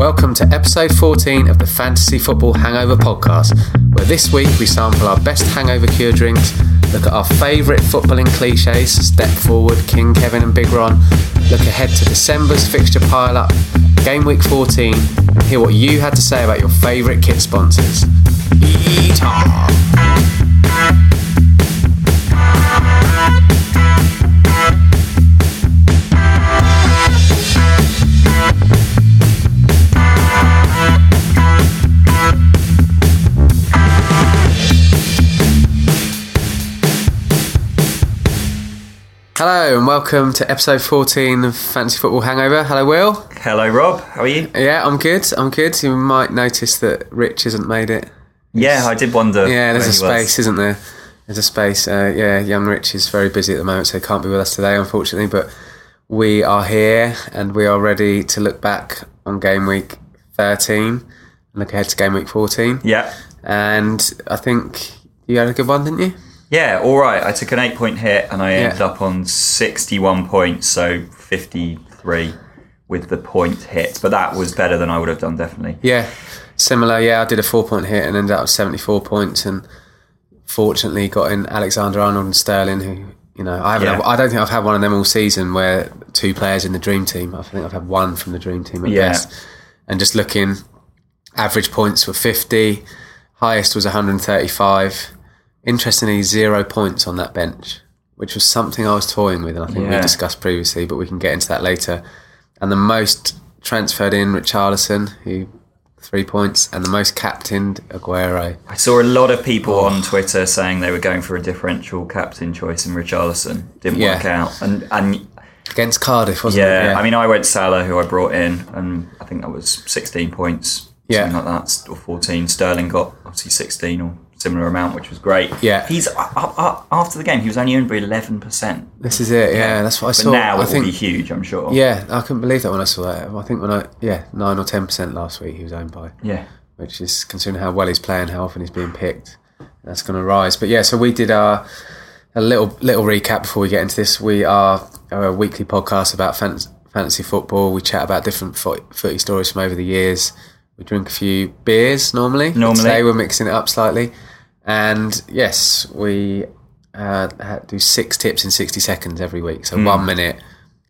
Welcome to episode 14 of the Fantasy Football Hangover podcast, where this week we sample our best hangover cure drinks, look at our favourite footballing cliches, step forward, King Kevin and Big Ron, look ahead to December's fixture pile up, game week 14, and hear what you had to say about your favourite kit sponsors. Hello and welcome to episode 14 of Fantasy Football Hangover. Hello, Will. Hello, Rob. How are you? Yeah, I'm good. I'm good. You might notice that Rich hasn't made it. Yeah, I did wonder. Yeah, there's a where he was. space, isn't there? There's a space. Uh, yeah, young Rich is very busy at the moment, so he can't be with us today, unfortunately. But we are here and we are ready to look back on game week 13 and look ahead to game week 14. Yeah, And I think you had a good one, didn't you? Yeah. All right. I took an eight-point hit, and I ended up on sixty-one points, so fifty-three with the point hit. But that was better than I would have done, definitely. Yeah, similar. Yeah, I did a four point hit and ended up with 74 points, and fortunately got in Alexander Arnold and Sterling, who you know I haven't. Yeah. Had, I don't think I've had one of them all season where two players in the dream team. I think I've had one from the dream team at Yeah. best. And just looking, average points were 50, highest was 135. Interestingly, zero points on that bench, which was something I was toying with, and I think we Yeah. discussed previously, but we can get into that later. And the most transferred in Richarlison, who three points, and the most captained Aguero. I saw a lot of people oh. on Twitter saying they were going for a differential captain choice in Richarlison. Didn't Yeah. work out, and and Against Cardiff, wasn't yeah, it? I mean, I went Salah, who I brought in, and I think that was sixteen points, Yeah. something like that, or fourteen. Sterling got obviously sixteen or similar amount, which was great. Yeah. he's uh, uh, uh, after the game, he was only owned by eleven percent. this is it. Yeah, that's what I But saw. now I it think. will be huge, I'm sure. Yeah, I couldn't believe that when I saw that. I think when I yeah nine or ten percent last week he was owned by, yeah, which is considering how well he's playing, how often he's being picked, that's going to rise. But yeah, so we did our a little little recap before we get into this. We are a weekly podcast about fan- fantasy football. We chat about different foot- footy stories from over the years. We drink a few beers normally. Normally. today we're mixing it up slightly, and yes, we uh, do six tips in sixty seconds every week. Hmm. So one minute,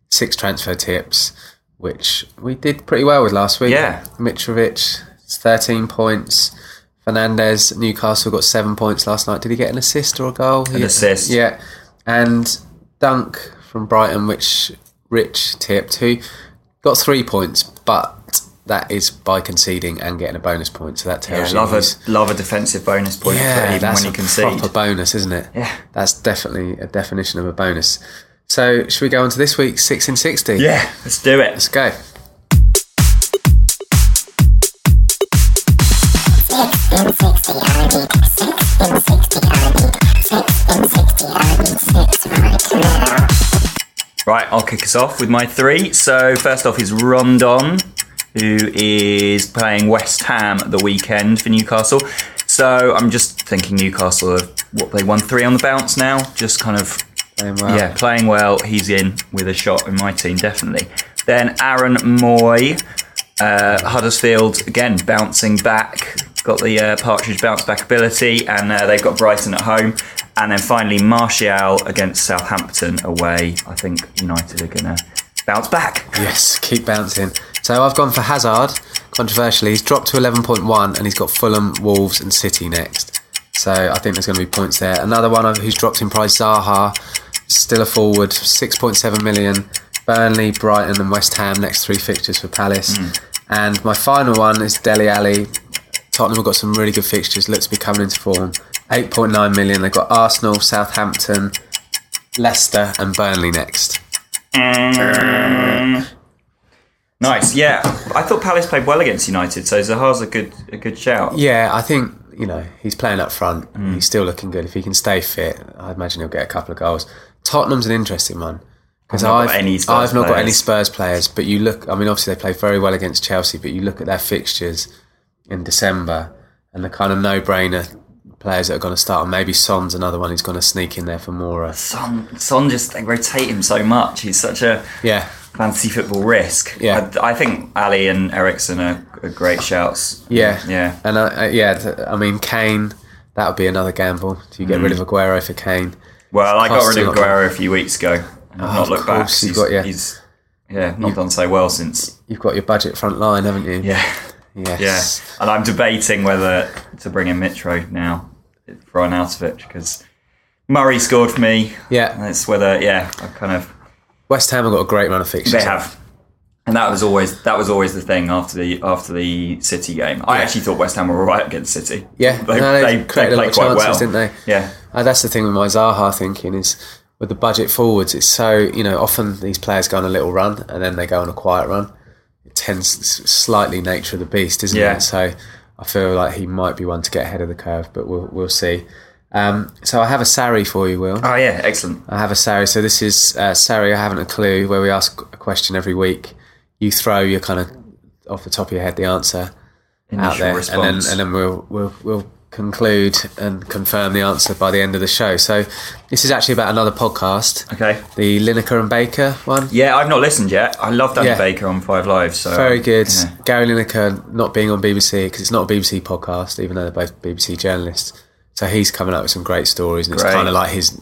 six transfer tips, which we did pretty well with last week. Yeah. Mitrovic, thirteen points. Fernandez, Newcastle got seven points last night. Did he get an assist or a goal? An assist. Yeah, and Dunk from Brighton, which Rich tipped, who got three points, but that is by conceding and getting a bonus point. So that yeah. tells you Love he's- a love a defensive bonus point yeah, even that's when you a concede. proper bonus, isn't it? Yeah. that's definitely a definition of a bonus. So, should we go on to this week's six in sixty? Yeah, let's do it. let's go. Right, I'll kick us off with my three. So first off is Rondon, who is playing West Ham at the weekend for Newcastle. So I'm just thinking Newcastle have what they won three on the bounce now. Just kind of Playing well. yeah, playing well. He's in with a shot in my team definitely. Then Aaron Mooy, uh, Huddersfield again bouncing back. Got the uh, Partridge bounce back ability, and uh, they've got Brighton at home. And then finally Martial against Southampton away. I think United are gonna bounce back. Yes, keep bouncing. So I've gone for Hazard. Controversially, he's dropped to 11.1 and he's got Fulham, Wolves, and City next. So I think there's going to be points there. Another one who's dropped in price, Zaha, still a forward, 6.7 million. Burnley, Brighton, and West Ham next three fixtures for Palace. Hmm. And my final one is Dele Alli. Tottenham have got some really good fixtures. Looks to be coming into form. 8.9 million. They've got Arsenal, Southampton, Leicester, and Burnley next. Um, Nice, yeah. I thought Palace played well against United, so Zaha's a good a good shout. Yeah, I think you know he's playing up front. Mm. He's still looking good. If he can stay fit, I imagine he'll get a couple of goals. Tottenham's an interesting one because I've not I've got any Spurs I've not got any players. Spurs players. But you look, I mean, obviously they play very well against Chelsea. But you look at their fixtures in December and the kind of no-brainer players that are going to start. And maybe Son's another one who's going to sneak in there for Moura. Son, Son just they rotate him so much. He's such a Yeah, fantasy football risk. Yeah. I, I think Alli and Eriksen are, are great shouts. Yeah, Yeah. and I, I, yeah, th- I mean Kane. That would be another gamble. Do you get rid of mm. Aguero for Kane? Well, I got rid of. Aguero a few weeks ago. And I've Oh, not of looked back. course, you've he's, got your- he's yeah, not done so well since. You've got your budget front line, haven't you? Yeah. Yes. Yeah. And I'm debating whether to bring in Mitro now for Arnautovic because Murray scored for me. Yeah. And it's whether, yeah, I kind of. West Ham have got a great run of fixtures. They have. And that was always that was always the thing after the after the City game. I Yeah. actually thought West Ham were all right against City. Yeah, they, no, they they, created a lot played of quite chances, well, didn't they? Yeah, Uh, that's the thing with my Zaha thinking is with the budget forwards, it's so you know often these players go on a little run and then they go on a quiet run. It tends slightly nature of the beast, isn't Yeah. it? So I feel like he might be one to get ahead of the curve, but we'll we'll see. Um, so I have a Sarri for you, Will. Oh yeah, excellent. I have a Sarri. So this is uh, Sarri. I haven't a clue. Where we ask a question every week, you throw your kind of off the top of your head the answer out Initial there, and then and then we'll we'll we'll conclude and confirm the answer by the end of the show. So this is actually about another podcast, Okay. the Lineker and Baker one. Yeah, I've not listened yet. I love Danny Yeah. Baker on Five Live. So Very good. yeah. Gary Lineker not being on BBC because it's not a BBC podcast, even though they're both BBC journalists. So he's coming up with some great stories, and it's kind of like his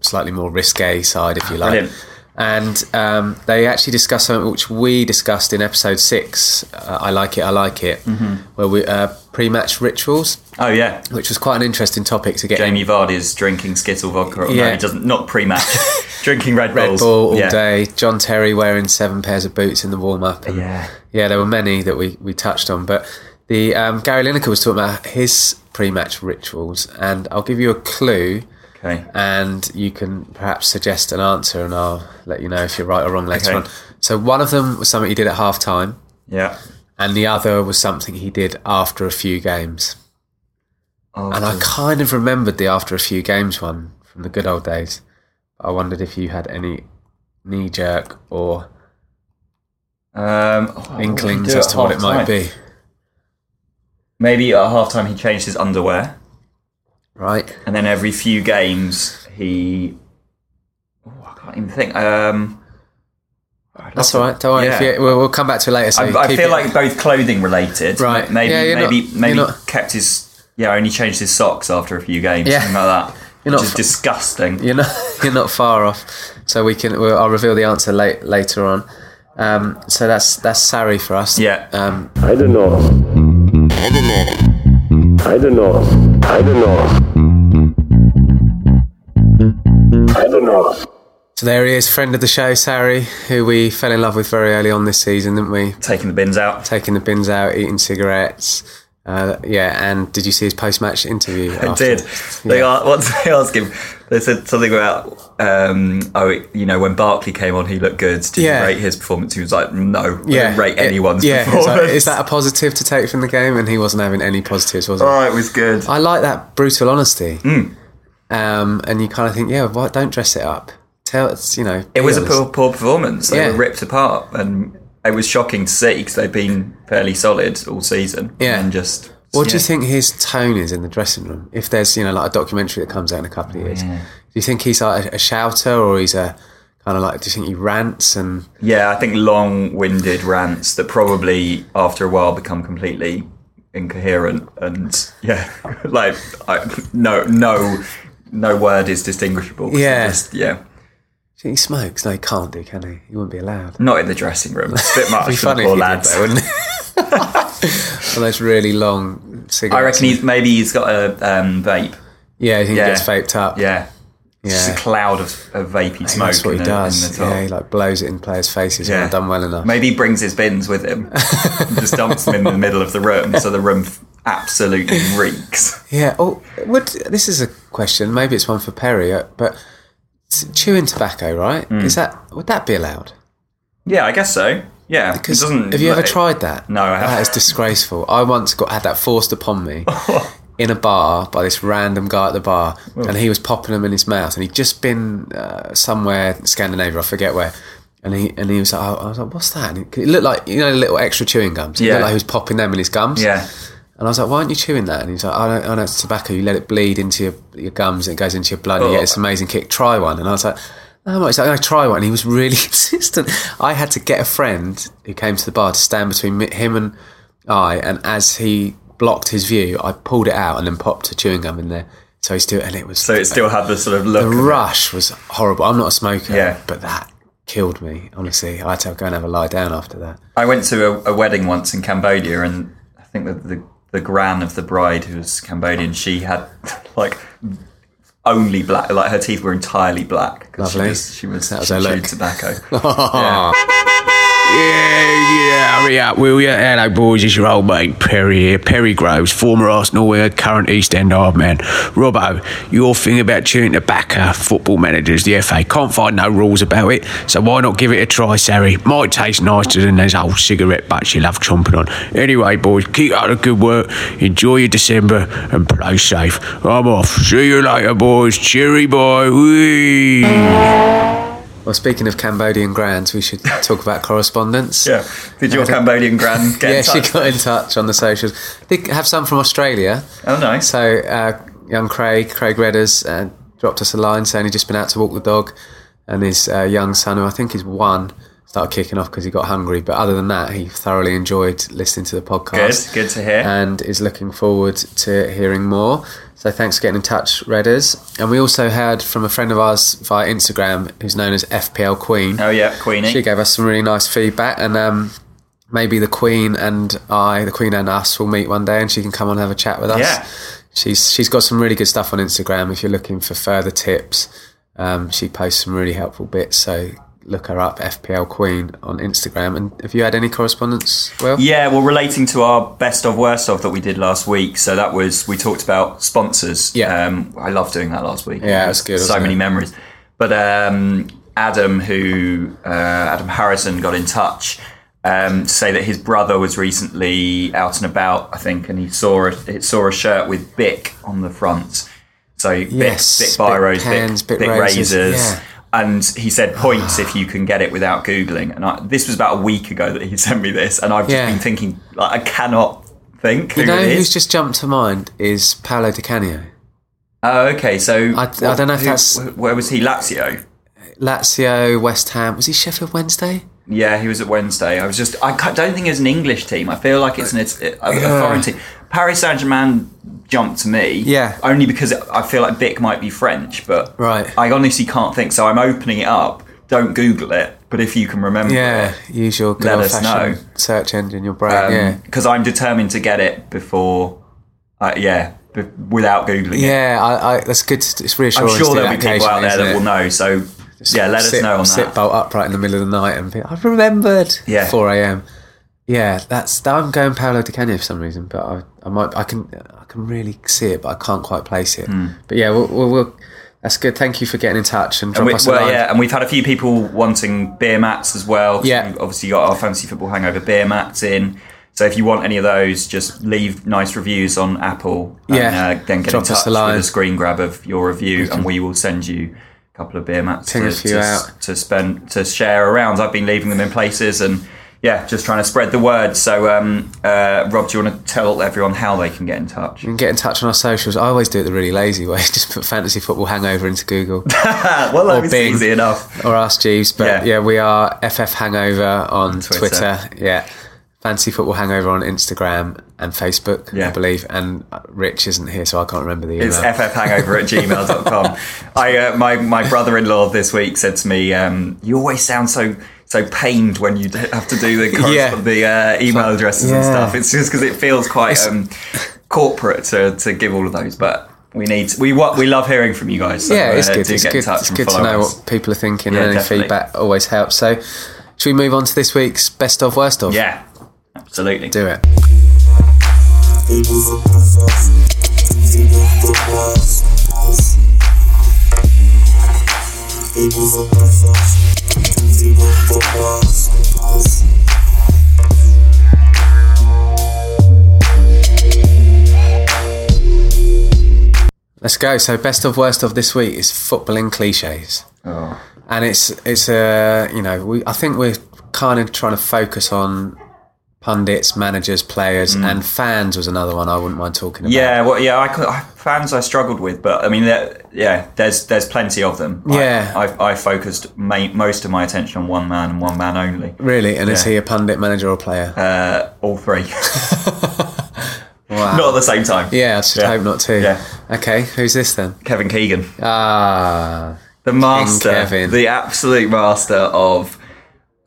slightly more risque side, if you like. Brilliant. And um, they actually discuss something which we discussed in episode six. Uh, I like it, I like it, Mm-hmm. where we uh, pre-match rituals, Oh yeah, which was quite an interesting topic to get Jamie Vardy's drinking Skittle vodka. Oh, No, Yeah. he doesn't. Not pre-match. drinking Red, Red Bulls. Bull all yeah. day. John Terry wearing seven pairs of boots in the warm up. Yeah. yeah, there were many that we, we touched on, but the um, Gary Lineker was talking about his pre-match rituals, and I'll give you a clue, Okay. and you can perhaps suggest an answer, and I'll let you know if you're right or wrong later Okay. on. So one of them was something he did at half time, Yeah. and the other was something he did after a few games. Oh, And I kind of remembered the after a few games one from the good old days. I wondered if you had any knee jerk or um, oh, inklings what did he do as to what it might be. Maybe at halftime he changed his underwear, Right? and then every few games he. Oh, I can't even think. Um, That's love all to- right. Don't worry. If Yeah. you, we'll, we'll come back to it later. So I, I feel it- like both clothing related. Right. Maybe Yeah, you're maybe not- maybe you're not- kept his yeah only changed his socks after a few games. Yeah. Something like that. You're which not is f- disgusting. you're not you're not far off. So we can. We'll, I'll reveal the answer late, later on. Um, so that's that's Sarri for us. Yeah. Um, I don't know. I don't know. I don't know. I don't know. I don't know. so there he is, friend of the show, Sarri, who we fell in love with very early on this season, didn't we? Taking the bins out. Taking the bins out, eating cigarettes. Uh, yeah, and did you see his post-match interview? I after? did. They Yeah. are what did they ask him? They said something about um, oh you know when Barkley came on he looked good. Did Yeah. you rate his performance? He was like no. Yeah, didn't rate it- anyone's yeah, performance. like, is that a positive to take from the game? And he wasn't having any positives, was it? oh, it was good. I like that brutal honesty. Hmm. Um, and you kind of think, yeah, why don't dress it up? Tell us, you know. It was a poor, poor performance. They Yeah. were ripped apart, and it was shocking to see because they've been fairly solid all season. Yeah. and just What do you think his tone is in the dressing room? If there's, you know, like a documentary that comes out in a couple of years, do you think he's like a, a shouter or he's a kind of like? Do you think he rants and? Yeah, I think long-winded rants that probably after a while become completely incoherent and yeah, like I, no, no, no word is distinguishable Yeah. just- yeah. Do you think he smokes? No, he can't do, can he? He wouldn't be allowed. Not in the dressing room. It's a bit much for the poor lads. though, wouldn't it? Of those really long cigarettes. I reckon he's maybe he's got a um, vape. Yeah, I think Yeah. he gets vaped up. Yeah, just a cloud of, of vapey smoke. That's what he the- does. yeah, he like blows it in players' faces Yeah. they've done well enough. Maybe he brings his bins with him, and just dumps them in the middle of the room, so the room absolutely reeks. Yeah. Oh, would this is a question? Maybe it's one for Perry. uh, But chewing tobacco, right? Hmm. Is that would that be allowed? Yeah, I guess so. Yeah, it Because have you ever like- tried that? No, I haven't. is disgraceful. I once got had that forced upon me in a bar by this random guy at the bar, and he was popping them in his mouth, and he'd just been uh, somewhere in Scandinavia, I forget where. And he and he was like, oh, I was like, what's that? And it, it looked like you know, little extra chewing gums. It Yeah. looked like he was popping them in his gums. Yeah, And I was like, why aren't you chewing that? And he's like, I know, I know it's tobacco. You let it bleed into your, your gums and it goes into your blood and you Oh. get this amazing kick. Try one. And I was like, How much? I try one. He was really insistent. I had to get a friend who came to the bar to stand between me- him and I, and as he blocked his view, I pulled it out and then popped a chewing gum in there. So he still, and it was So it still had the sort of look. the rush was horrible. I'm not a smoker, Yeah. but that killed me. Honestly, I had to go and have a lie down after that. I went to a, a wedding once in Cambodia, and I think that the the gran of the bride, who was Cambodian, she had like only black, like her teeth were entirely black. Lovely. She was, she was chewed tobacco. Yeah. Yeah, yeah, hurry up, will you? Hello, boys, it's your old mate Perry here. Perry Groves, former Arsenal winger, current East End hard man. Robbo, your thing about chewing tobacco, football managers, the FA, can't find no rules about it, so why not give it a try, Sarri? Might taste nicer than those old cigarette butts you love chomping on. Anyway, boys, keep up the good work, enjoy your December, and play safe. I'm off. See you later, boys. Cheery boy. Whee! Well, speaking of Cambodian grands, we should talk about correspondence. Yeah. Did your Cambodian gran get yeah, in she got in touch on the socials. Did have some from Australia. Oh, nice. So uh, young Craig, Craig Redders, uh, dropped us a line saying he'd just been out to walk the dog, and his uh, young son, who I think is one, started kicking off because he got hungry. But other than that, he thoroughly enjoyed listening to the podcast. Good. Good to hear. And is looking forward to hearing more. So thanks for getting in touch, Redders. And we also heard from a friend of ours via Instagram who's known as FPL Queen. oh yeah, Queenie. She gave us some really nice feedback, and um, maybe the Queen and I, the Queen and us, will meet one day, and she can come on and have a chat with us. Yeah. She's she's got some really good stuff on Instagram. If you're looking for further tips, um, she posts some really helpful bits. So look her up, FPL Queen on Instagram. And have you had any correspondence? Well, Yeah, well, relating to our best of worst of that we did last week. So that was we talked about sponsors. Yeah. um, I love doing that last week. Yeah, was good, So many it? memories. But um, Adam, who uh, Adam Harrison, got in touch um, to say that his brother was recently out and about. I think, and he saw a, saw a shirt with Bic on the front. So Yes, Bic, Bic Bic biros, pens, Bic, Bic Bic razors, razors. yeah. And he said points if you can get it without googling. And I, this was about a week ago that he sent me this, and I've just Yeah. been thinking like I cannot think who you know it who's just jumped to mind is Paolo Di Canio. oh, okay. So I- I don't know if who- that's- where was he? Lazio. Lazio, West Ham. Was he Sheffield Wednesday? Yeah, he was at Wednesday. I was just I don't think it's an English team. I feel like it's an it's a, a foreign team. Paris Saint Germain jumped to me. Yeah. Only because I feel like Bic might be French, but Right. I honestly can't think. So I'm opening it up. Don't Google it, but if you can remember, Yeah, use your good old us fashioned know. search engine, your brain. yeah. because I'm determined to get it before. Uh, yeah, b- without googling it. Yeah, I, I, that's good. to- It's reassuring. I'm sure there'll be people out there that isn't will know. So yeah, let sit, us know on sit that. Sit bolt upright in the middle of the night and be, I've remembered. Yeah. 4 a.m. Yeah, that's. I'm going Paolo Di Canio for some reason, but I, I might. I can. I can really see it, but I can't quite place it. But yeah, we'll, we'll, we'll. That's good. Thank you for getting in touch and. And we, us a well, line. yeah, and we've had a few people wanting beer mats as well. Yeah. we've obviously got our fantasy football hangover beer mats in. So if you want any of those, just leave nice reviews on Apple. And, Yeah. uh, then get Drop in touch with a screen grab of your review, and we will send you a couple of beer mats Ping to, to spend to share around. I've been leaving them in places and. Yeah, just trying to spread the word. So, um, uh, Rob, do you want to tell everyone how they can get in touch? You can get in touch on our socials. I always do it the really lazy way. Just put fantasy football hangover into Google well, that Or was Bing. easy enough. or ask Jeeves. But Yeah. yeah. we are FF Hangover on Twitter. Twitter. Yeah. Fancy Football Hangover on Instagram and Facebook, Yeah. I believe. And Rich isn't here, so I can't remember the email. It's ffhangover at gmail.com. I, uh, my, my brother-in-law this week said to me, um, you always sound so so pained when you have to do the, Yeah. the uh, email addresses and stuff. It's just because it feels quite um, corporate to, to give all of those. But we need, we what we love hearing from you guys. So, yeah, it's uh, good. do It's get in good. touch It's and good to know us. what people are thinking, Yeah, and any definitely. feedback always helps. So, should we move on to this week's best of worst of? Yeah, absolutely. do it. Let's go. So, best of worst of this week is footballing cliches, Oh. and it's it's a you know we I think we're kind of trying to focus on pundits, managers, players, and fans was another one I wouldn't mind talking about. Mm. Yeah, well, yeah, I, fans I struggled with, but I mean, yeah, there's there's plenty of them. Yeah. I, I, I focused ma- most of my attention on one man and one man only. Really? And is he a pundit, manager, or player? Uh, all three, wow. not at the same time. yeah, I should Yeah. hope not too. Yeah. Okay, who's this then? Kevin Keegan, Ah, the master, Kevin. the absolute master of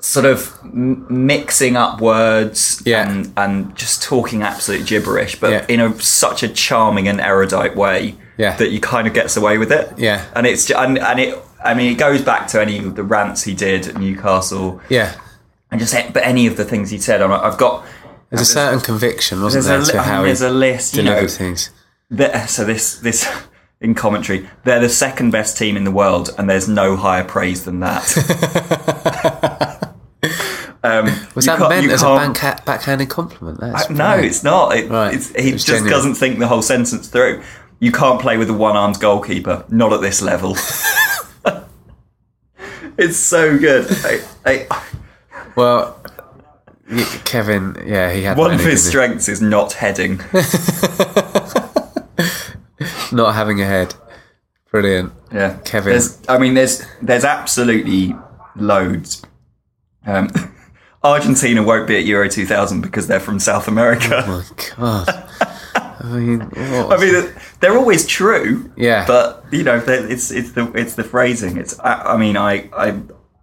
sort of m- mixing up words Yeah. and and just talking absolute gibberish, but Yeah. in a such a charming and erudite way Yeah. that you kind of gets away with it. Yeah. and it's and and it. I mean, it goes back to any of the rants he did at Newcastle, yeah. and just but any of the things he said. I'm- I've got There's a certain conviction, wasn't there, a, to how he there's a list. You know, things. the- so this this in commentary, they're the second best team in the world, and there's no higher praise than that. um, Was that meant as a bank- backhanded compliment? That's No, it's not. It, Right. it's, he It just genuine. doesn't think the whole sentence through. You can't play with a one-armed goalkeeper. Not at this level. it's so good. I, I, Well, Kevin, yeah, he had one of his strengths is not heading. not having a head. Brilliant. Yeah, Kevin. There's, I mean, there's there's absolutely loads. Um, Argentina won't be at Euro 2000 because they're from South America. Oh my god. I mean. I mean, they're always true. Yeah. But you know, it's it's the it's the phrasing. It's I, I mean, I I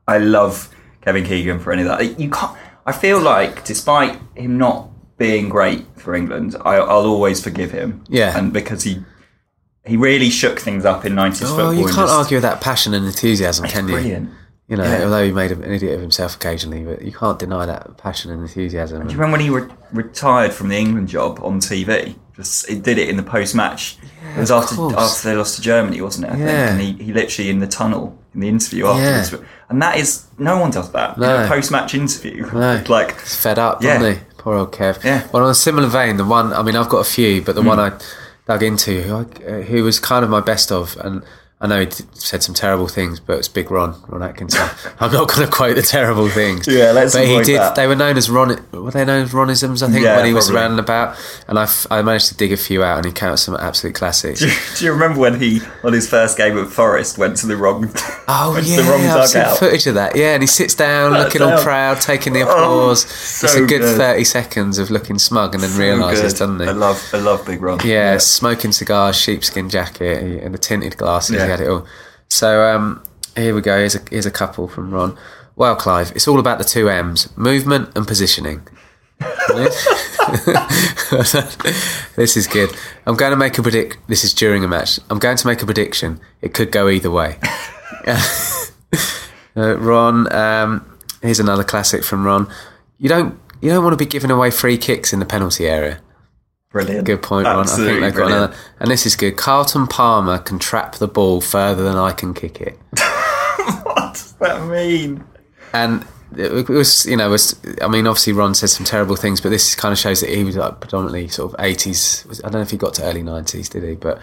I love Kevin Keegan for any of that. You can't. I feel like, despite him not being great for England, I, I'll always forgive him. Yeah. And because he he really shook things up in 90s Oh, football. you can't just- argue with that passion and enthusiasm, can you? Brilliant. You know, Yeah. although he made an idiot of himself occasionally, but you can't deny that passion and enthusiasm. Do you remember when he re- retired from the England job on TV? Just he did it in the post match. it was after after they lost to Germany, wasn't it? I Yeah. think. And he, he literally in the tunnel in the interview afterwards. Yeah. And that is no one does that. No. Post match interview. No. like He's fed up, Yeah. wasn't he? Poor old Kev. Yeah. Well, on a similar vein, the one I mean, I've got a few, but the Hmm. one I dug into, who, I, who was kind of my best of, and I know he said some terrible things, but it's Big Ron, Ron Atkinson. I'm not going to quote the terrible things. Yeah, let's But he did. that. They were known as Ron. Were they known as Ronisms? I think Yeah, when he was probably. around and about, and I, f- I managed to dig a few out, and he counted some absolute classics. do you remember when he on his first game at Forest went to the wrong Oh yeah, the wrong I've seen footage of that. Yeah, and he sits down, looking all proud, taking the oh, applause. so it's a good, good. thirty seconds of looking smug, and then realises, Good. doesn't he? I love I love Big Ron. Yeah, smoking cigars, sheepskin jacket, and the tinted glasses. Yeah. He had it all. So um, here we go. Here's a, here's a couple from Ron. Well, Clive, it's all about the two M's: movement and positioning. this is good. I'm going to make a predict. This is during a match. I'm going to make a prediction. It could go either way. uh, Ron, um, here's another classic from Ron. You don't you don't want to be giving away free kicks in the penalty area. Brilliant. Good point, Ron. I think they've got another. And this is good. Carlton Palmer can trap the ball further than I can kick it. What does that mean? And it was, you know, it was. I mean, obviously Ron said some terrible things, but this kind of shows that he was like predominantly sort of eighties. I don't know if he got to early nineties, did he? But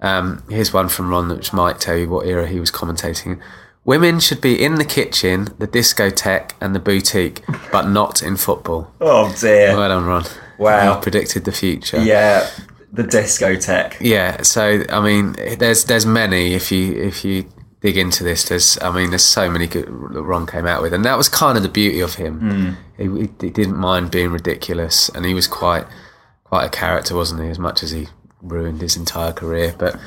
um, here's one from Ron, which might tell you what era he was commentating. Women should be in the kitchen, the discotheque, and the boutique, but not in football. Oh dear. Well done, Ron. Wow. You predicted the future. Yeah, the discotheque. Yeah, so I mean, there's there's many. If you if you dig into this, there's I mean, there's so many good that Ron came out with, and that was kind of the beauty of him. Hmm. He, he didn't mind being ridiculous, and he was quite quite a character, wasn't he? As much as he ruined his entire career, but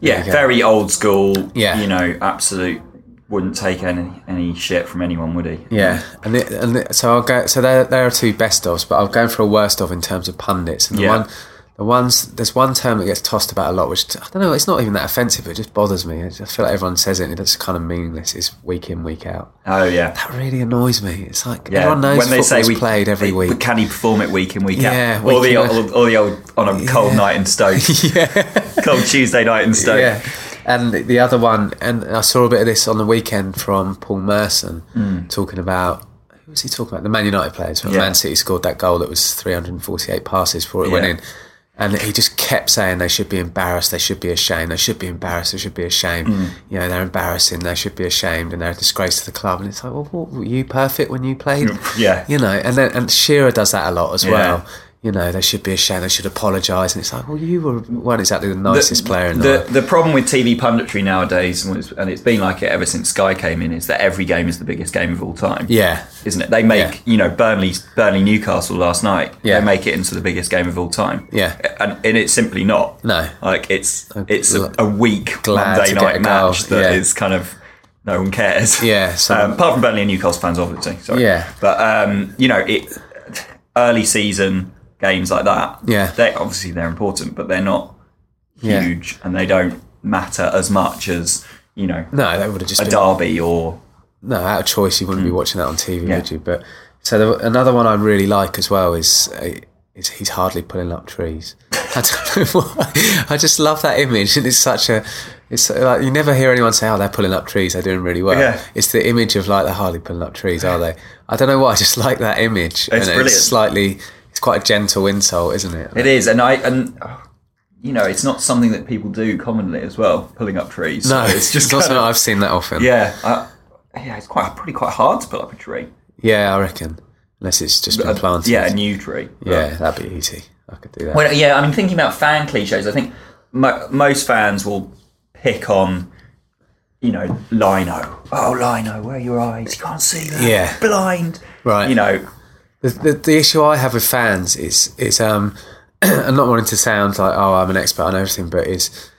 Yeah, very old school. Yeah. you know, absolute. Wouldn't take any any shit from anyone, would he? yeah, and the, and the, so I'll go. So there there are two best ofs, but I'm going for a worst of in terms of pundits. And the Yeah. one. The ones there's one term that gets tossed about a lot, which I don't know. It's not even that offensive. It just bothers me. I just feel like everyone says it, and it's kind of meaningless. It's week in, week out. Oh yeah. That really annoys me. It's like Yeah, everyone knows when they say we played every but week. can he perform it week in week Yeah, out? week or the old, or the old on a cold night in Stoke, yeah, cold Tuesday night in Stoke. Yeah. And the other one, and I saw a bit of this on the weekend from Paul Merson talking about who was he talking about? The Man United players when. Yeah. Man City scored that goal that was 348 passes before it went in. And he just kept saying they should be embarrassed, they should be ashamed, they should be embarrassed, they should be ashamed. Hmm. You know, they're embarrassing, they should be ashamed, and they're a disgrace to the club. And it's like, well, what, were you perfect when you played? Yeah. You know, and then and Shearer does that a lot as Yeah. well. You know, they should be ashamed. They should apologise. And it's like, well, you were weren't exactly the nicest player in the, the, world. the problem with TV punditry nowadays, and it's, and it's been like it ever since Sky came in, is that every game is the biggest game of all time. Yeah, Isn't it? They make Yeah. you know Burnley Burnley Newcastle last night. Yeah. They make it into the biggest game of all time. Yeah. and, and it's simply not. No. like it's it's a, a weak glad Monday night match that is Yeah. kind of no one cares. Yeah, so- um, apart from Burnley and Newcastle fans, obviously. Sorry. Yeah. but um, you know it. Early season games like that. Yeah. they obviously they're important, but they're not Yeah. huge, and they don't matter as much as you know no, that would have just a been derby or no out of choice. You wouldn't be watching that on TV, Hmm. Yeah. would you? But so the, another one I really like as well is uh, is he's hardly pulling up trees. I don't know why. I just love that image, and it's such a. It's like you never hear anyone say, "Oh, they're pulling up trees. They're doing really well." Yeah. It's the image of like they're hardly pulling up trees, are they? I don't know why. I just like that image. and brilliant. It's slightly. It's quite a gentle insult, isn't it? It is, and I and oh, you know, it's not something that people do commonly as well. Pulling up trees. No, it's just not something I've seen that often. yeah, I, yeah. It's quite pretty quite hard to pull up a tree. Yeah, I reckon. Unless it's just been uh, planted. Yeah, a new tree. Yeah, that'd be easy. I could do that. Well, yeah. I mean, thinking about fan cliches, I think mo- most fans will pick on. You know, Lino. Oh, Lino, where are your eyes? You can't see that. Yeah. blind. Right. You know, The, the, the issue I have with fans is is um, I'm not wanting to sound like oh I'm an expert on everything, but is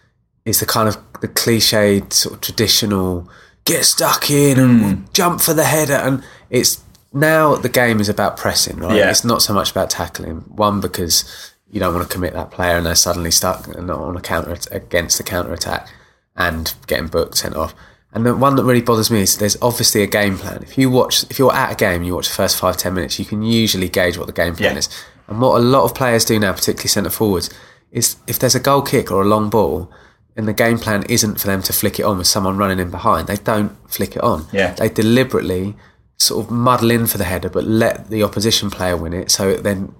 is the kind of the cliched sort of traditional get stuck in and jump for the header, and it's now the game is about pressing, right? Yeah. It's not so much about tackling. One because you don't want to commit that player and they're suddenly stuck and not on a counter against the counter attack and getting booked sent off. And the one that really bothers me is there's obviously a game plan. If you watch, if you're at a game, and you watch the first five ten minutes, you can usually gauge what the game plan Yeah. is. And what a lot of players do now, particularly centre forwards, is if there's a goal kick or a long ball, and the game plan isn't for them to flick it on with someone running in behind, they don't flick it on. Yeah. They deliberately sort of muddle in for the header, but let the opposition player win it. So then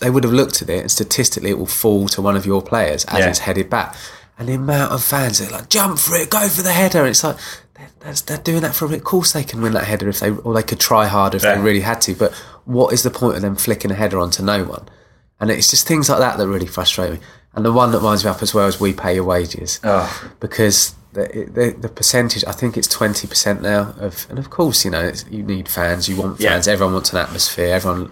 they would have looked at it, and statistically, it will fall to one of your players as Yeah. it's headed back. And the amount of fans that are like, jump for it, go for the header. And it's like, they're, they're, they're doing that for a bit. Of course, they can win that header if they, or they could try harder if Yeah. they really had to. But what is the point of them flicking a header onto no one? And it's just things like that that really frustrate me. And the one that winds me up as well is we pay your wages Oh. because the, the the percentage I think it's twenty percent now of and of course you know it's, you need fans you want Yeah. fans everyone wants an atmosphere everyone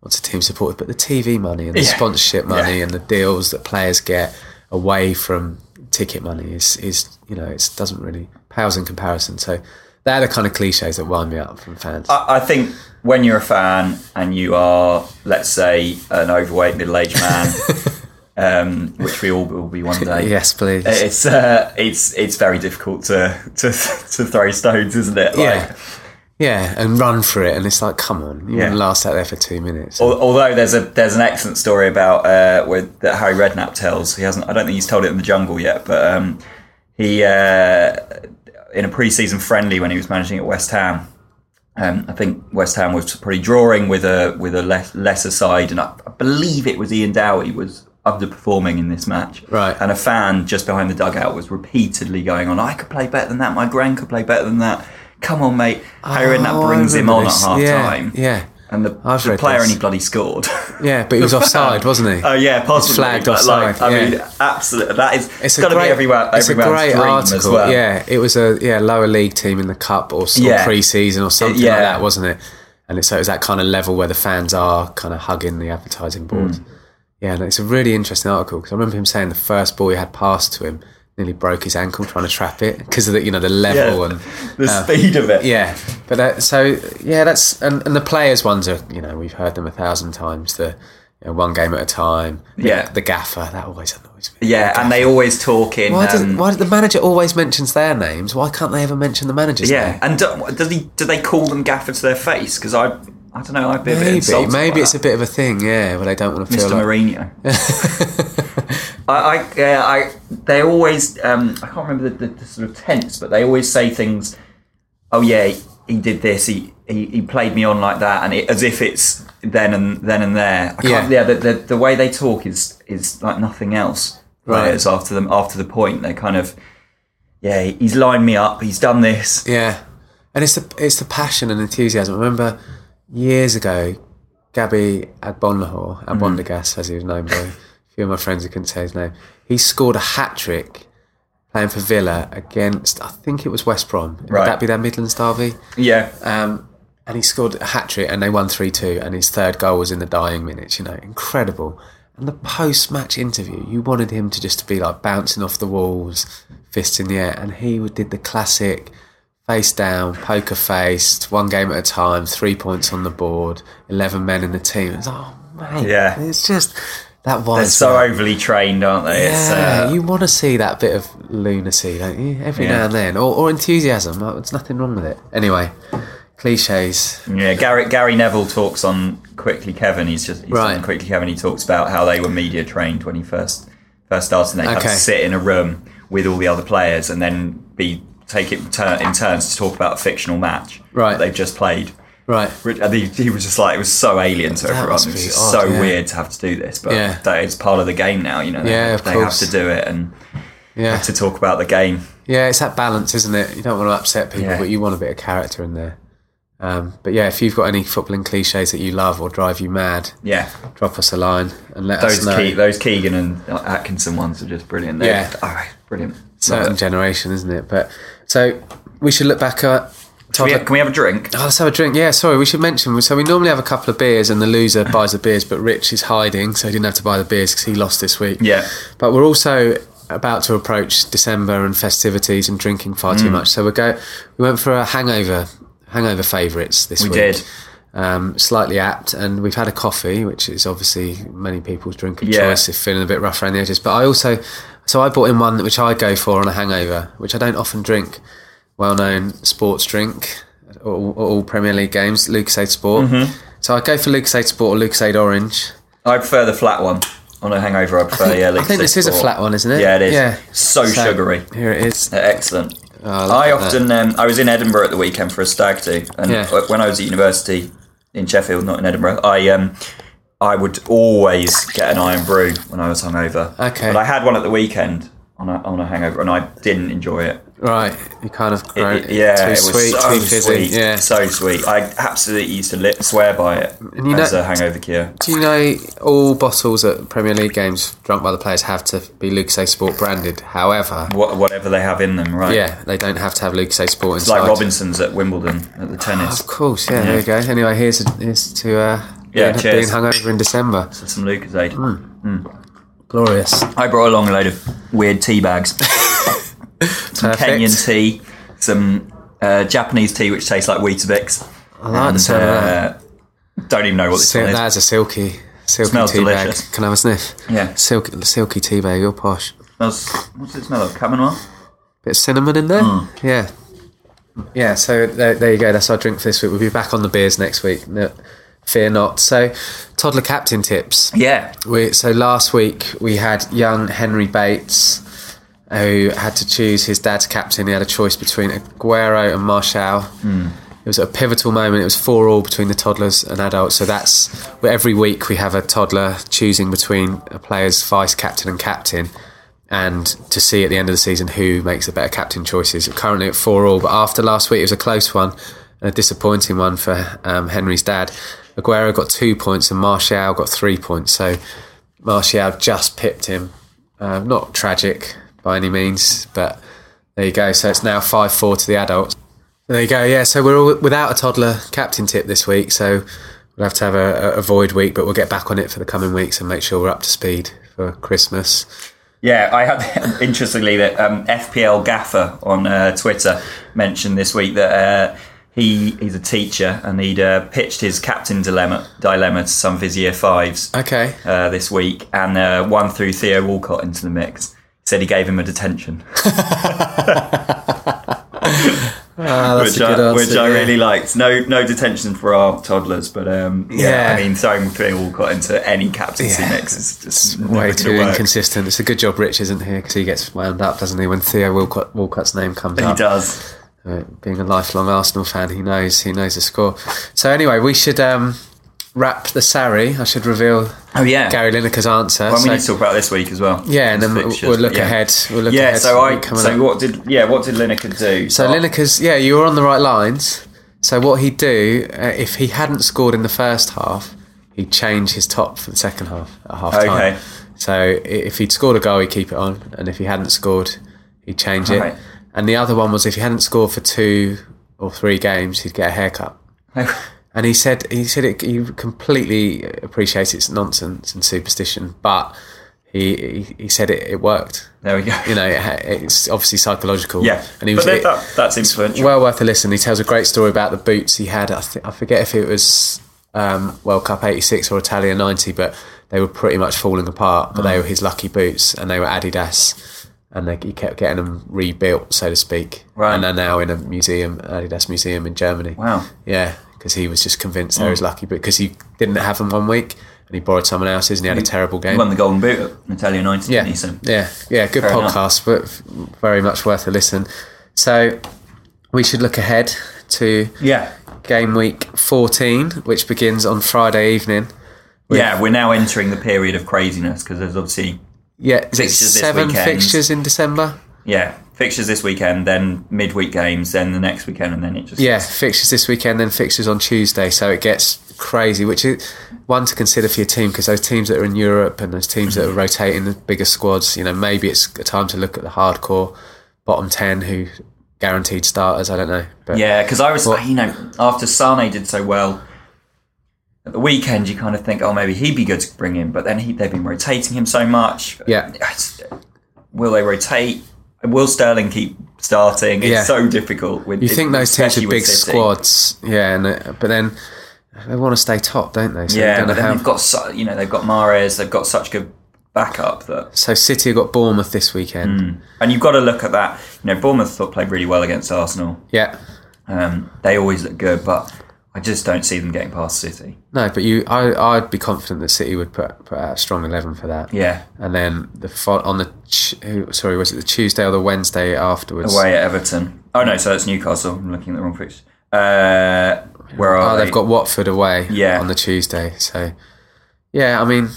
wants a team supported but the TV money and the Yeah. sponsorship money Yeah. and the deals that players get away from ticket money is is you know it doesn't really pales in comparison so they're the kind of cliches that wind me up from fans I I think when you're a fan and you are, let's say, an overweight middle-aged man, um, which we all will be one day. yes please It's uh, it's it's very difficult to to to throw stones, isn't it? Like, yeah yeah and run for it and it's like come on you Yeah. last out there for two minutes Although there's a there's an excellent story about uh, with that Harry Redknapp tells. He hasn't. I don't think he's told it in the jungle yet, but um, he uh, in a pre-season friendly when he was managing at West Ham. Um, I think West Ham was pretty drawing with a with a less, lesser side, and I, I believe it was Ian Dowie was underperforming in this match. Right. And a fan just behind the dugout was repeatedly going on, "I could play better than that. My grand could play better than that. Come on, mate." Harry Oh, Redknapp brings him on this. at half yeah, time. yeah And the, the player this. only bloody scored. yeah but he was offside wasn't he Oh yeah, possibly. flagged but, offside, Like, I yeah. mean, absolutely. That is. It's got to be everywhere. it's a great article. well. Yeah, it was a yeah lower league team in the cup or, or Yeah. pre-season or something Yeah. like that, wasn't it? And it's, so it was that kind of level where the fans are kind of hugging the advertising board. Mm. Yeah, and it's a really interesting article because I remember him saying the first ball he had passed to him nearly broke his ankle trying to trap it because of the you know the level Yeah. and The uh, speed of it. yeah, but that, so yeah, that's and, and the players ones are you know we've heard them a thousand times. The you know, one game at a time. The, Yeah. the gaffer that always annoys me. Yeah, The and they always talk in. Why does um, why the manager always mentions their names? Why can't they ever mention the manager's yeah, name? and do, does he? Do they call them gaffer to their face? Because I, I don't know. I'd be a bit Maybe insulted maybe it's a bit of a thing. Yeah, where they don't want to feel Mr. like Mourinho. I, I, yeah, I, they always, um, I can't remember the, the, the sort of tense, but they always say things. Oh yeah, he did this. He he, he played me on like that, and it, as if it's then and then and there. I can't, Yeah. yeah, the, the the way they talk is is like nothing else. Right. It's after them after the point. They kind of, yeah, he's lined me up. He's done this. Yeah, and it's the it's the passion and enthusiasm. I remember years ago, Gabby Agbonlahor, Agbondagas, as he was known by few of my friends who couldn't say his name. He scored a hat trick playing for Villa against, I think it was West Brom. Would that be their Midlands derby? Yeah. Um, and he scored a hat trick and they won 3 2. And his third goal was in the dying minutes, you know, incredible. And the post match interview, you wanted him to just be like bouncing off the walls, fists in the air. And he would- did the classic face down, poker faced, one game at a time, three points on the board, 11 men in the team. It's oh, mate. Yeah. It's just that They're so up. overly trained, aren't they? Yeah, uh, you want to see that bit of lunacy, don't you? Every Yeah. now and then, or, or enthusiasm. Like, There's nothing wrong with it. Anyway, cliches. Yeah, Gary Gary Neville talks on Quickly Kevin. He's just he's Right. on Quickly Kevin. He talks about how they were media trained when he first first started. And they had to sit in a room with all the other players and then be take it in turns to talk about a fictional match Right. that they've just played. Right. Which- And he, he was just like it was so alien to everyone. It was odd, so yeah. weird to have to do this, but Yeah. that is part of the game now. You know, they, Yeah, they course. have to do it and Yeah. to talk about the game. Yeah, it's that balance, isn't it? You don't want to upset people, Yeah. but you want a bit of character in there. Um, but yeah, if you've got any footballing cliches that you love or drive you mad, Yeah, drop us a line and let us those know. Ke- those Keegan and Atkinson ones are just brilliant. They're- Yeah. oh, brilliant. Certain generation, isn't it? But so we should look back at. Can we, can we have a drink? Oh, let's have a drink. Yeah, sorry, we should mention. So we normally have a couple of beers, and the loser buys the beers, but Rich is hiding, so he didn't have to buy the beers because he lost this week. Yeah. But we're also about to approach December and festivities and drinking far Mm. too much. So we go. We went for a hangover, hangover favourites this We week. We did. Um, slightly apt, and we've had a coffee, which is obviously many people's drink of Yeah. choice if feeling a bit rough around the edges. But I also, so I bought in one which I go for on a hangover, which I don't often drink. Well-known sports drink, all, all Premier League games, Lucozade Sport. Mm-hmm. So I go for Lucozade Sport or Lucozade Orange. I prefer the flat one. On a hangover, I prefer, yeah, I think this is a flat one, isn't it? Yeah, it is. Yeah. So, sugary. Here it is. They're excellent. Oh, I at often, um, I was in Edinburgh at the weekend for a stag do, and Yeah. when I was at university in Sheffield, not in Edinburgh, I um, I would always get an Irn-Bru when I was hungover. Okay. but I had one at the weekend on a, on a hangover, and I didn't enjoy it. Right, you kind of It- it- yeah, too it was sweet, so too fizzy. sweet, Yeah. so sweet. I absolutely used to li- swear by it And you as know- a hangover cure. Do you know all bottles at Premier League games drunk by the players have to be Lucozade Sport branded? However, What, whatever they have in them, right? yeah, they don't have to have Lucozade Sport It's inside. like Robinson's at Wimbledon at the tennis. Of course, yeah, there you go. Anyway, here's, here's to uh, Yeah, being, being hungover in December. Some Lucozade. Hmm. Glorious. I brought along a load of weird tea bags. some Perfect. Kenyan tea, some uh, Japanese tea which tastes like Weetabix. I like the and, sound of that. uh, don't even know what this Sil- one is. that's a silky, silky Smells tea bag. Can I have a sniff? Yeah. Silky, silky tea bag, you're posh. Smells, what's it smell of? Chamomile? Bit of cinnamon in there? Hmm. Yeah. Yeah, so there, there you go. That's our drink for this week. We'll be back on the beers next week. No, fear not. So, toddler captain tips. Yeah. We, so last week we had young Henry Bates, who had to choose his dad's captain. He had a choice between Aguero and Martial. It was a pivotal moment. It was four all between the toddlers and adults. So that's where every week we have a toddler choosing between a player's vice captain and captain, and to see at the end of the season who makes the better captain choices. Currently at four all, but after last week it was a close one, and a disappointing one for um, Henry's dad. Aguero got two points and Martial got three points. So Martial just pipped him. Uh, not tragic by any means, but there you go. So it's now 5 4 to the adults. There you go. Yeah, so we're all without a toddler captain tip this week. So we'll have to have a, a void week, but we'll get back on it for the coming weeks and make sure we're up to speed for Christmas. Yeah, I had interestingly that um, FPL Gaffer on uh, Twitter mentioned this week that uh, he he's a teacher and he'd uh, pitched his captain dilemma dilemma to some of his year fives Okay. uh, this week and uh, one threw Theo Walcott into the mix. Said he gave him a detention, Ah, that's which, I, answer. which I really liked. No, no detention for our toddlers, but um, yeah, Yeah. I mean throwing Theo Walcott into any captaincy Yeah. mix is just Way too work. inconsistent. It's a good job Rich isn't here because he gets wound up, doesn't he, when Theo Walcott, Walcott's name comes He up. He does. Uh, being a lifelong Arsenal fan, he knows he knows the score. So anyway, we should um, wrap the Sarri. I should reveal Oh yeah. Gary Lineker's answer. Well, we So- need to talk about this week as well. yeah, and then we'll, fixtures, we'll look yeah. ahead. We'll look Yeah, ahead so I so up. what did yeah what did Lineker do? So Lineker's yeah, you were on the right lines. So what he'd do uh, if he hadn't scored in the first half, he'd change his top for the second half at half time. Okay. So if he'd scored a goal, he'd keep it on, and if he hadn't scored, he'd change Right. it. And the other one was if he hadn't scored for two or three games, he'd get a haircut. And he said he said it, he completely appreciates it's nonsense and superstition, but he he, he said it, it worked. There we go. You know, it, it's obviously psychological. Yeah, and he was it- that, that's influential. well worth a listen. He tells a great story about the boots he had. I, th- I forget if it was um, World Cup '86 or Italia '90, but they were pretty much falling apart. But Mm. they were his lucky boots, and they were Adidas, and they, he kept getting them rebuilt, so to speak. Right. And they're now in a museum, Adidas museum in Germany. Wow. Mm. Yeah, because he was just convinced they were his lucky because he didn't have them one week, and he borrowed someone else's, and he had a terrible game. He won the Golden Boot at Italia 90, Yeah, didn't he? So yeah, yeah. Good Fair enough. podcast, but very much worth a listen. So we should look ahead to yeah. game week 14, which begins on Friday evening. Yeah, we're now entering the period of craziness because there's obviously Yeah, Fixtures seven fixtures in December? yeah fixtures this weekend, then midweek games, then the next weekend, and then it just Yeah, fixtures this weekend, then fixtures on Tuesday. So it gets crazy, which is one to consider for your team because those teams that are in Europe and those teams that are mm-hmm. rotating the bigger squads, you know, maybe it's a time to look at the hardcore bottom 10 who guaranteed starters. I don't know. But Yeah, because I was, What- you know, after Sane did so well at the weekend, you kind of think, oh, maybe he'd be good to bring in, but then he, they've been rotating him so much. Yeah. Will they rotate? Will Sterling keep starting? It's Yeah. so difficult. With You think those teams with big squads, yeah, and but then they want to stay top, don't they? So Yeah, but then they've got, so, you know, they've got Mahrez, they've got such good backup that So City have got Bournemouth this weekend. And you've got to look at that. You know, Bournemouth thought played really well against Arsenal. Yeah, Um, they always look good, but I just don't see them getting past City. no, but you, I, I'd be confident that City would put put out a strong eleven for that. Yeah, and then the on the sorry, was it the Tuesday or the Wednesday afterwards? away at Everton. Oh no, so it's Newcastle. I'm looking at the wrong fixture. Uh, where are Oh, they? they've got Watford away. Yeah. on the Tuesday. So, yeah, I mean,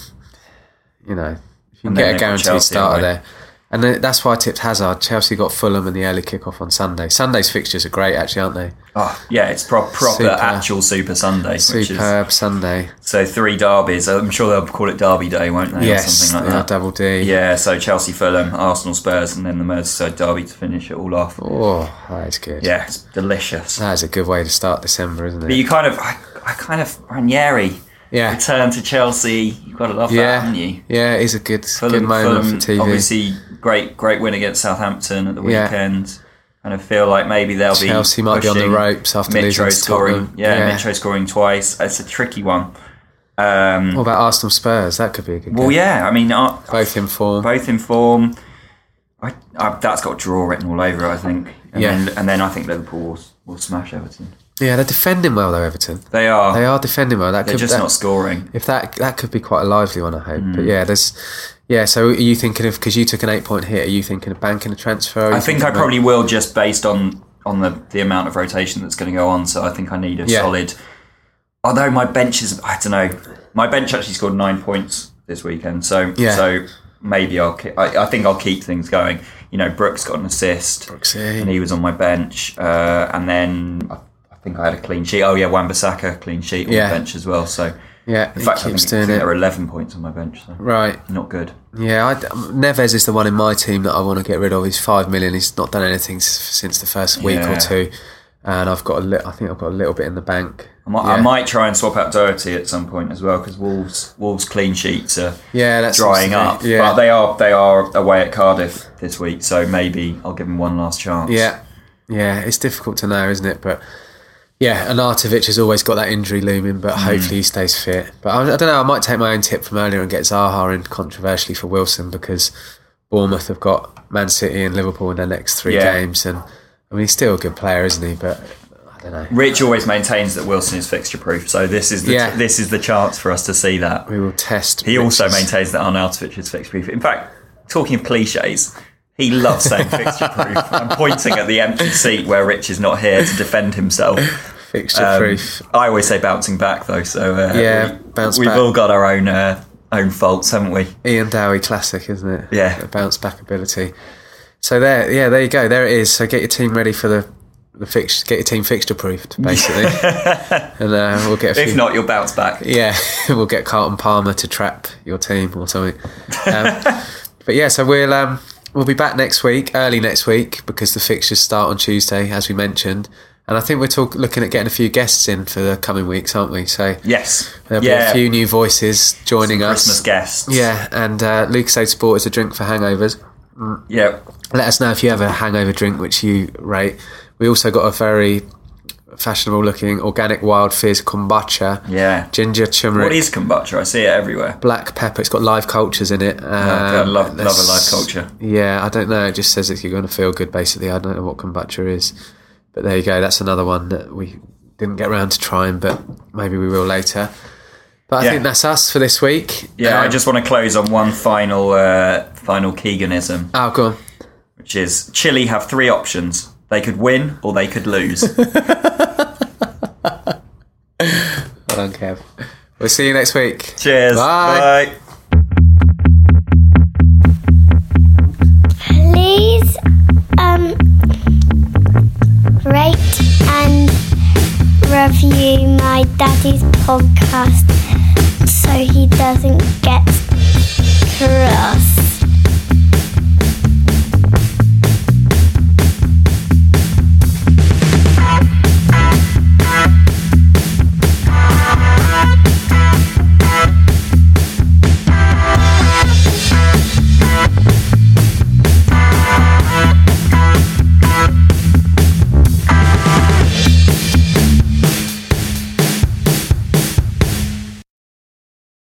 you know, if you can get a guaranteed starter away. there, and that's why I tipped Hazard. Chelsea got Fulham and the early kickoff on Sunday. Sunday's fixtures are great, actually, aren't they? Oh, yeah, it's pro- proper Super. actual Super Sunday. Which is, Superb Sunday. so three derbies. I'm sure they'll call it Derby Day, won't they? or Yes, something like that. double D. Yeah, so Chelsea, Fulham, Arsenal, Spurs, and then the Merseyside derby to finish it all off. Oh, that is good. Yeah, it's delicious. That is a good way to start December, isn't it? But it? you kind of, I, I kind of Ranieri Yeah. return to Chelsea. You've got to love that, haven't you? yeah, it is a good, Fulham, good moment Fulham, for TV. Obviously, great, great win against Southampton at the Yeah. weekend. And I feel like maybe they'll be Chelsea might be on the ropes after losing to scoring. Tottenham. Yeah, Yeah. Mitro scoring twice. It's a tricky one. Um, What about Arsenal Spurs? That could be a good well, game. yeah, I mean, uh, Both in form. both in form. I, I, that's got draw written all over. it, I think. And Yeah. Then, and then I think Liverpool will, will smash Everton. Yeah, they're defending well though, Everton. They are. They are defending well. That They're could just that, not scoring. if that that could be quite a lively one. I hope. Hmm. But yeah, there's yeah. So are you thinking of because you took an eight point hit? Are you thinking of banking a transfer? I think I about- probably will just based on on the, the amount of rotation that's going to go on. So I think I need a Yeah. solid. Although my bench is, I don't know, my bench actually scored nine points this weekend. So Yeah. so maybe I'll. Keep, I, I think I'll keep things going. You know, Brooks got an assist, Brooksy. and he was on my bench. Uh, and then think I had a clean sheet. Oh yeah, Wan-Bissaka clean sheet on Yeah. the bench as well. So Yeah, in fact, I think, I think it. there are eleven points on my bench. So Right. not good. Yeah, I, Neves is the one in my team that I want to get rid of. He's five million. He's not done anything since the first week Yeah. or two, and I've got a li- I think I've got a little bit in the bank. I might, yeah. I might try and swap out Doherty at some point as well because Wolves Wolves clean sheets are Yeah, that's drying up. Yeah, But they are they are away at Cardiff this week, so maybe I'll give them one last chance. Yeah, yeah, it's difficult to know, isn't it? But yeah, Arnautovic has always got that injury looming, but hmm. hopefully he stays fit. But I, I don't know. I might take my own tip from earlier and get Zaha in controversially for Wilson because Bournemouth have got Man City and Liverpool in their next three Yeah. games, and I mean he's still a good player, isn't he? But I don't know. Rich always maintains that Wilson is fixture proof, so this is the Yeah. this is the chance for us to see that. We will test. He also maintains that Arnautovic is fixture proof. In fact, talking of cliches, he loves saying fixture proof. I'm pointing at the empty seat where Rich is not here to defend himself. Fixture Um, proof. I always say bouncing back though, so uh, Yeah, we, bounce we've back. all got our own uh, own faults, haven't we? Ian Dowie classic, isn't it? Yeah. The bounce back ability. So there, yeah, there you go. There it is. So get your team ready for the the fix, get your team fixture proofed, basically, and uh, we'll get few. If not, you'll bounce back. Yeah, we'll get Carlton Palmer to trap your team or something. Um, but yeah, so we'll um, we'll be back next week, early next week, because the fixtures start on Tuesday, as we mentioned. And I think we're talk- looking at getting a few guests in for the coming weeks, aren't we? So Yes. there'll yeah. be a few new voices joining us. Christmas guests. Yeah, and uh, Lucozade Sport is a drink for hangovers. Yeah. Let us know if you have a hangover drink which you rate. We also got a very fashionable looking organic wild fizz kombucha. Yeah. Ginger turmeric. What is kombucha? I see it everywhere. black pepper. It's got live cultures in it. Um, I love- love a live culture. Yeah, I don't know. It just says that you're going to feel good. Basically, I don't know what kombucha is, but there you go. That's another one that we didn't get around to trying, but maybe we will later. But I Yeah. think that's us for this week. Yeah, I Um, just want to close on one final uh, final Keeganism, oh, go on. which is Chile have three options. They could win or they could lose. Well done, Kev. We'll see you next week. Cheers. Bye. Bye. please rate and review my daddy's podcast so he doesn't get cross.